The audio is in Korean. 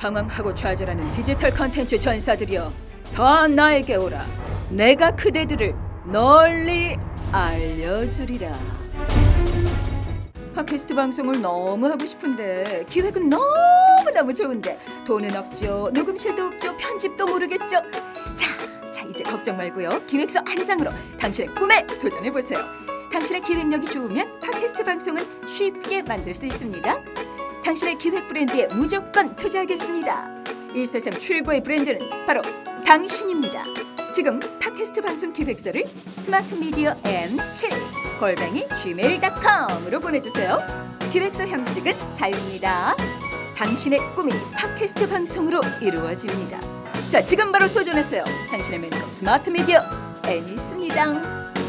방황하고 좌절하는 디지털 컨텐츠 전사들이여 다 나에게 오라. 내가 그대들을 널리 알려주리라. 팟캐스트 방송을 너무 하고 싶은데 기획은 너무너무 좋은데 돈은 없죠 녹음실도 없죠 편집도 모르겠죠. 자, 자 이제 걱정 말고요. 기획서 한 장으로 당신의 꿈에 도전해보세요. 당신의 기획력이 좋으면 팟캐스트 방송은 쉽게 만들 수 있습니다 당신의 기획 브랜드에 무조건 투자하겠습니다. 이 세상 최고의 브랜드는 바로 당신입니다. 지금 팟캐스트 방송 기획서를 스마트 미디어 N7 골뱅이 gmail.com으로 보내주세요. 기획서 형식은 자유입니다. 당신의 꿈이 팟캐스트 방송으로 이루어집니다. 자, 지금 바로 도전하세요. 당신의 멘토 스마트 미디어 N이 있습니다.